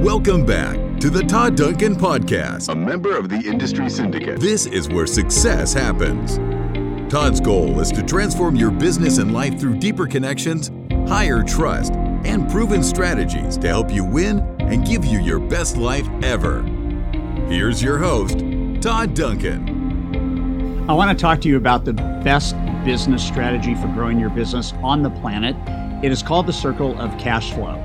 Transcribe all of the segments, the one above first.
Welcome back to the Todd Duncan Podcast, a member of the Industry Syndicate. This is where success happens. Todd's goal is to transform your business and life through deeper connections, higher trust, and proven strategies to help you win and give you your best life ever. Here's your host, Todd Duncan. I want to talk to you about the best business strategy for growing your business on the planet. It is called the circle of cash flow.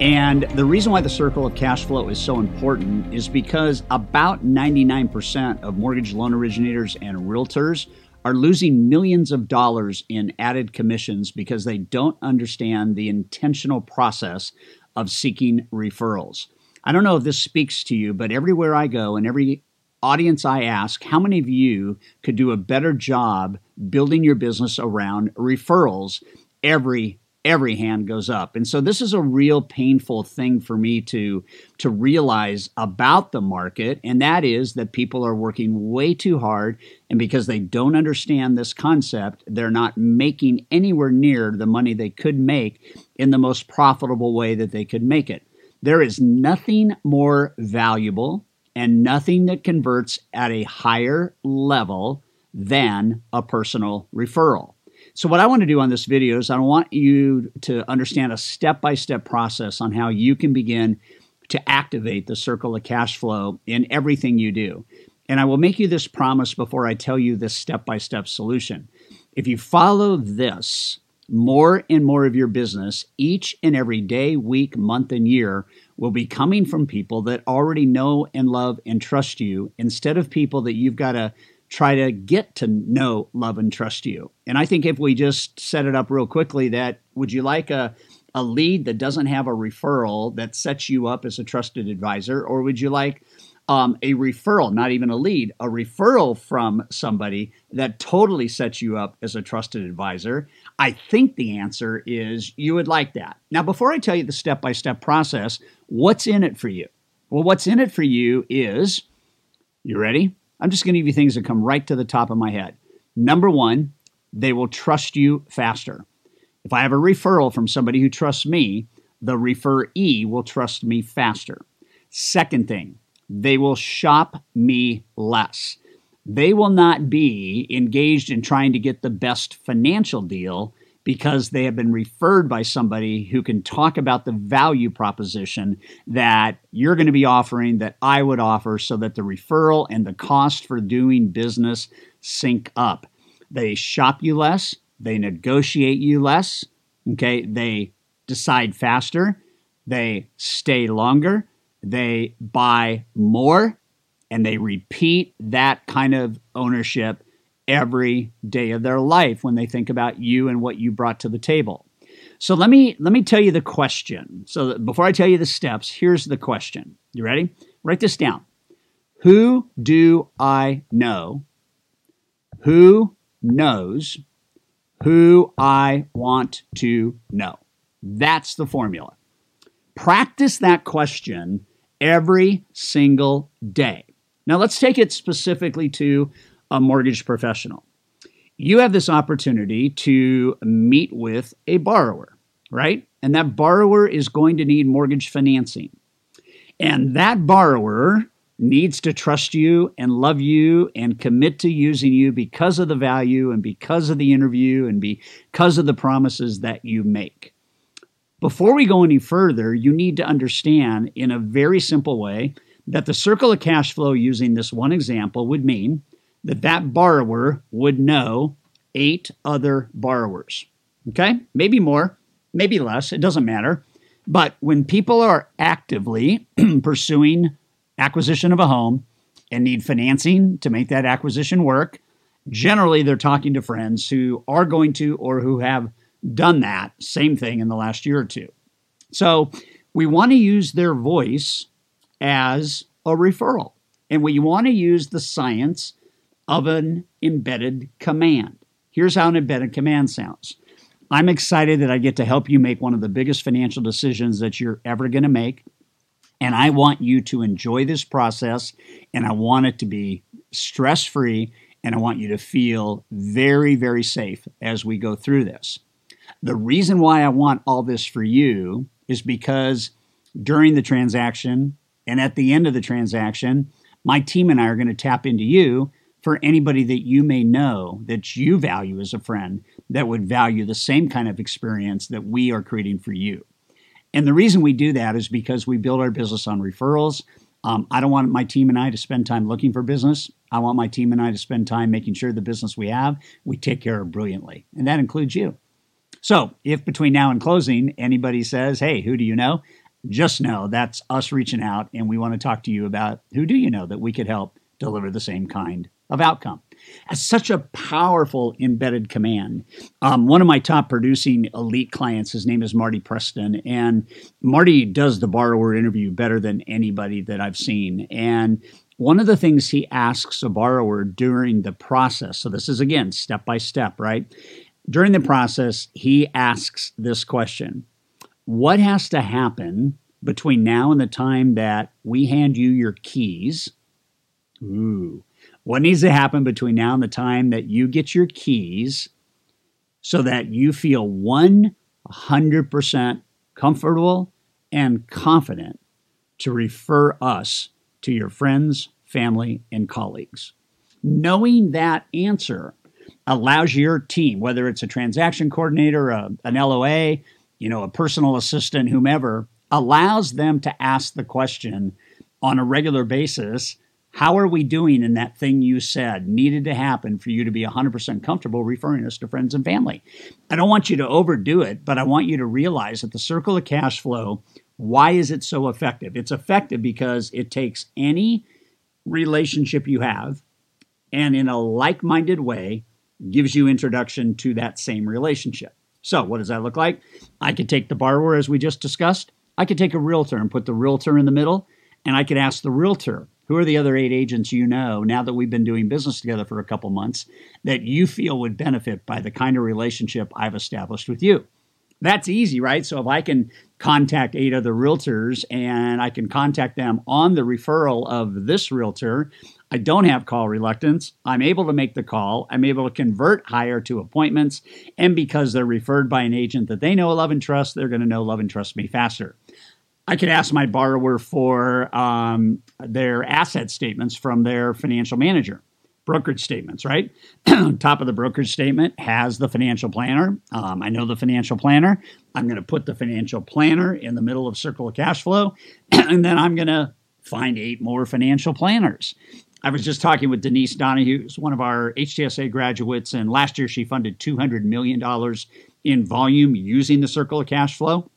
And the reason why the circle of cash flow is so important is because about 99% of mortgage loan originators and realtors are losing millions of dollars in added commissions because they don't understand the intentional process of seeking referrals. I don't know if this speaks to you, but everywhere I go and every audience I ask, how many of you could do a better job building your business around referrals every every hand goes up. And so this is a real painful thing for me to to realize about the market and that is that people are working way too hard and because they don't understand this concept, they're not making anywhere near the money they could make in the most profitable way that they could make it. There is nothing more valuable and nothing that converts at a higher level than a personal referral. So, what I want to do on this video is I want you to understand a step by step process on how you can begin to activate the circle of cash flow in everything you do. And I will make you this promise before I tell you this step by step solution. If you follow this, more and more of your business each and every day, week, month, and year will be coming from people that already know and love and trust you instead of people that you've got to try to get to know, love, and trust you. And I think if we just set it up real quickly, that would you like a a lead that doesn't have a referral that sets you up as a trusted advisor, or would you like um, a referral, not even a lead, a referral from somebody that totally sets you up as a trusted advisor? I think the answer is you would like that. Now, before I tell you the step by step process, what's in it for you? Well, what's in it for you is you ready? I'm just going to give you things that come right to the top of my head. Number one, they will trust you faster. If I have a referral from somebody who trusts me, the referee will trust me faster. Second thing, they will shop me less. They will not be engaged in trying to get the best financial deal because they have been referred by somebody who can talk about the value proposition that you're going to be offering that I would offer so that the referral and the cost for doing business sync up. They shop you less, they negotiate you less, okay? They decide faster, they stay longer, they buy more, and they repeat that kind of ownership every day of their life when they think about you and what you brought to the table. So let me let me tell you the question. So before I tell you the steps, here's the question. You ready? Write this down. Who do I know? Who knows who I want to know? That's the formula. Practice that question every single day. Now let's take it specifically to a mortgage professional. You have this opportunity to meet with a borrower, right? And that borrower is going to need mortgage financing. And that borrower needs to trust you and love you and commit to using you because of the value and because of the interview and because of the promises that you make. Before we go any further, you need to understand in a very simple way that the circle of cash flow using this one example would mean that that borrower would know eight other borrowers. Okay? Maybe more, maybe less, it doesn't matter. But when people are actively pursuing acquisition of a home and need financing to make that acquisition work, generally they're talking to friends who are going to or who have done that same thing in the last year or two. So we want to use their voice as a referral. And we want to use the science of an embedded command. Here's how an embedded command sounds I'm excited that I get to help you make one of the biggest financial decisions that you're ever going to make. And I want you to enjoy this process, and I want it to be stress free, and I want you to feel very, very safe as we go through this. The reason why I want all this for you is because during the transaction and at the end of the transaction, my team and I are going to tap into you for anybody that you may know that you value as a friend that would value the same kind of experience that we are creating for you. And the reason we do that is because we build our business on referrals. Um, I don't want my team and I to spend time looking for business. I want my team and I to spend time making sure the business we have, we take care of brilliantly. And that includes you. So if between now and closing anybody says, hey, who do you know? Just know that's us reaching out and we want to talk to you about who do you know that we could help deliver the same kind of outcome. As such a powerful embedded command. Um, one of my top producing elite clients, his name is Marty Preston, and Marty does the borrower interview better than anybody that I've seen. And one of the things he asks a borrower during the process, so this is again step by step, right? During the process, he asks this question What has to happen between now and the time that we hand you your keys? Ooh what needs to happen between now and the time that you get your keys so that you feel 100% comfortable and confident to refer us to your friends, family, and colleagues? Knowing that answer allows your team, whether it's a transaction coordinator, a, an LOA, you know, a personal assistant, whomever, allows them to ask the question on a regular basis how are we doing in that thing you said needed to happen for you to be 100% comfortable referring us to friends and family? I don't want you to overdo it, but I want you to realize that the circle of cash flow, why is it so effective? It's effective because it takes any relationship you have and in a like minded way gives you introduction to that same relationship. So, what does that look like? I could take the borrower, as we just discussed. I could take a realtor and put the realtor in the middle, and I could ask the realtor, who are the other eight agents you know now that we've been doing business together for a couple months that you feel would benefit by the kind of relationship I've established with you? That's easy, right? So if I can contact eight other realtors and I can contact them on the referral of this realtor, I don't have call reluctance. I'm able to make the call. I'm able to convert higher to appointments. And because they're referred by an agent that they know, love, and trust, they're going to know, love, and trust me faster. I could ask my borrower for um, their asset statements from their financial manager, brokerage statements, right? Top of the brokerage statement has the financial planner. Um, I know the financial planner. I'm going to put the financial planner in the middle of Circle of Cash Flow, and then I'm going to find eight more financial planners. I was just talking with Denise Donahue, who's one of our HTSA graduates, and last year she funded $200 million in volume using the Circle of Cash Flow.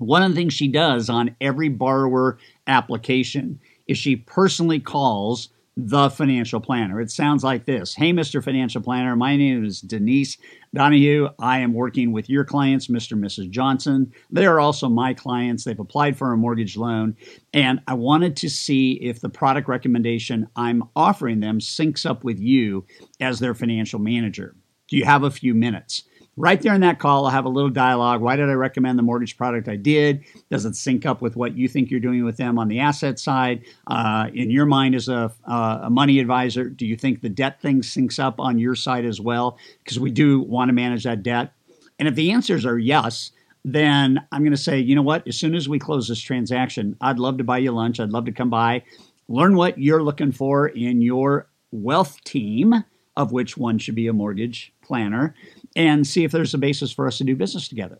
One of the things she does on every borrower application is she personally calls the financial planner. It sounds like this Hey, Mr. Financial Planner, my name is Denise Donahue. I am working with your clients, Mr. and Mrs. Johnson. They are also my clients. They've applied for a mortgage loan. And I wanted to see if the product recommendation I'm offering them syncs up with you as their financial manager. Do you have a few minutes? Right there in that call, I'll have a little dialogue. Why did I recommend the mortgage product I did? Does it sync up with what you think you're doing with them on the asset side? Uh, in your mind, as a, uh, a money advisor, do you think the debt thing syncs up on your side as well? Because we do want to manage that debt. And if the answers are yes, then I'm going to say, you know what? As soon as we close this transaction, I'd love to buy you lunch. I'd love to come by, learn what you're looking for in your wealth team, of which one should be a mortgage planner, and see if there's a basis for us to do business together.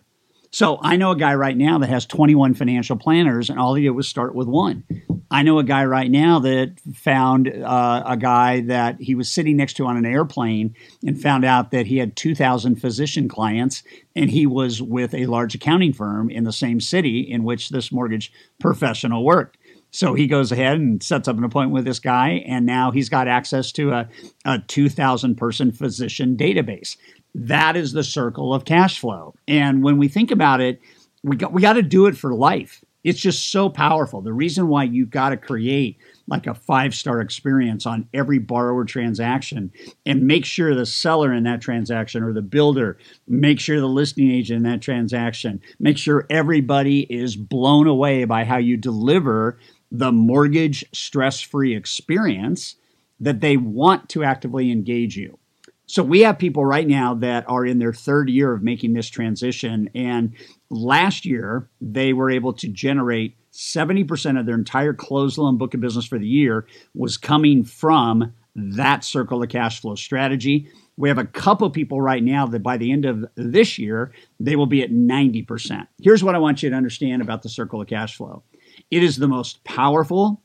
So I know a guy right now that has 21 financial planners, and all he did was start with one. I know a guy right now that found uh, a guy that he was sitting next to on an airplane and found out that he had 2,000 physician clients, and he was with a large accounting firm in the same city in which this mortgage professional worked. So he goes ahead and sets up an appointment with this guy, and now he's got access to a, a 2,000 person physician database. That is the circle of cash flow. And when we think about it, we got we got to do it for life. It's just so powerful. The reason why you've got to create like a five star experience on every borrower transaction and make sure the seller in that transaction or the builder, make sure the listing agent in that transaction, make sure everybody is blown away by how you deliver the mortgage stress free experience that they want to actively engage you. So we have people right now that are in their third year of making this transition. And last year, they were able to generate 70% of their entire closed loan book of business for the year was coming from that circle of cash flow strategy. We have a couple of people right now that by the end of this year, they will be at 90%. Here's what I want you to understand about the circle of cash flow it is the most powerful,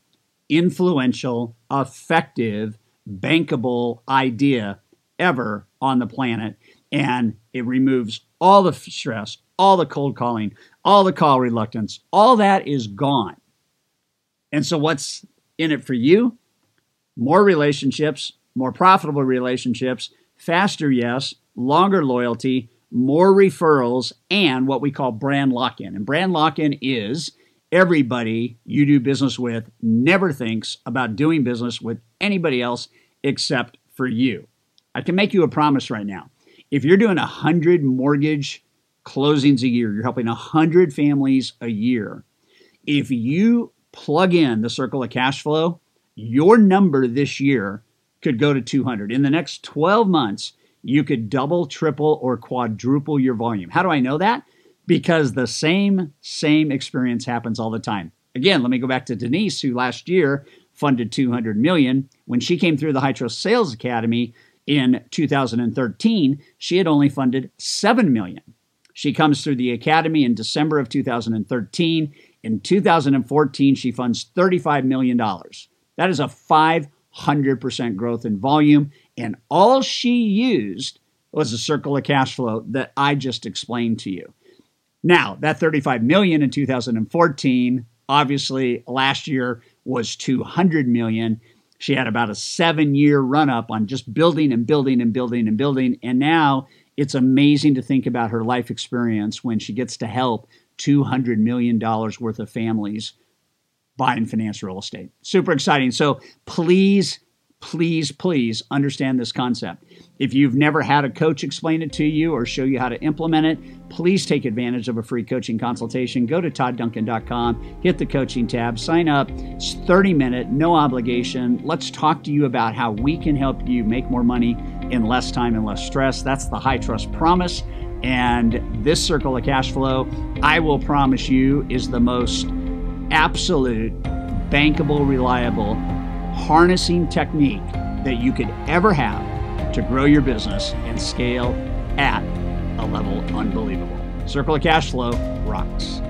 influential, effective, bankable idea ever on the planet. And it removes all the stress, all the cold calling, all the call reluctance, all that is gone. And so, what's in it for you? More relationships, more profitable relationships, faster yes, longer loyalty, more referrals, and what we call brand lock in. And brand lock in is everybody you do business with never thinks about doing business with anybody else except for you. I can make you a promise right now. If you're doing 100 mortgage closings a year, you're helping 100 families a year. If you plug in the circle of cash flow, your number this year could go to 200. In the next 12 months, you could double, triple, or quadruple your volume. How do I know that? Because the same same experience happens all the time. Again, let me go back to Denise who last year funded 200 million. When she came through the Trust Sales Academy in 2013, she had only funded 7 million. She comes through the academy in December of 2013. In 2014, she funds $35 million. That is a 500% growth in volume. And all she used was a circle of cash flow that I just explained to you. Now, that 35 million in 2014, obviously last year was 200 million. She had about a seven year run up on just building and building and building and building. And now it's amazing to think about her life experience when she gets to help $200 million worth of families buy and finance real estate. Super exciting. So please, please, please understand this concept. If you've never had a coach explain it to you or show you how to implement it, please take advantage of a free coaching consultation. Go to toddduncan.com, hit the coaching tab, sign up. It's 30 minute, no obligation. Let's talk to you about how we can help you make more money in less time and less stress. That's the high trust promise. And this circle of cash flow, I will promise you, is the most absolute, bankable, reliable harnessing technique that you could ever have to grow your business and scale at a level unbelievable. Circle of Cash Flow rocks.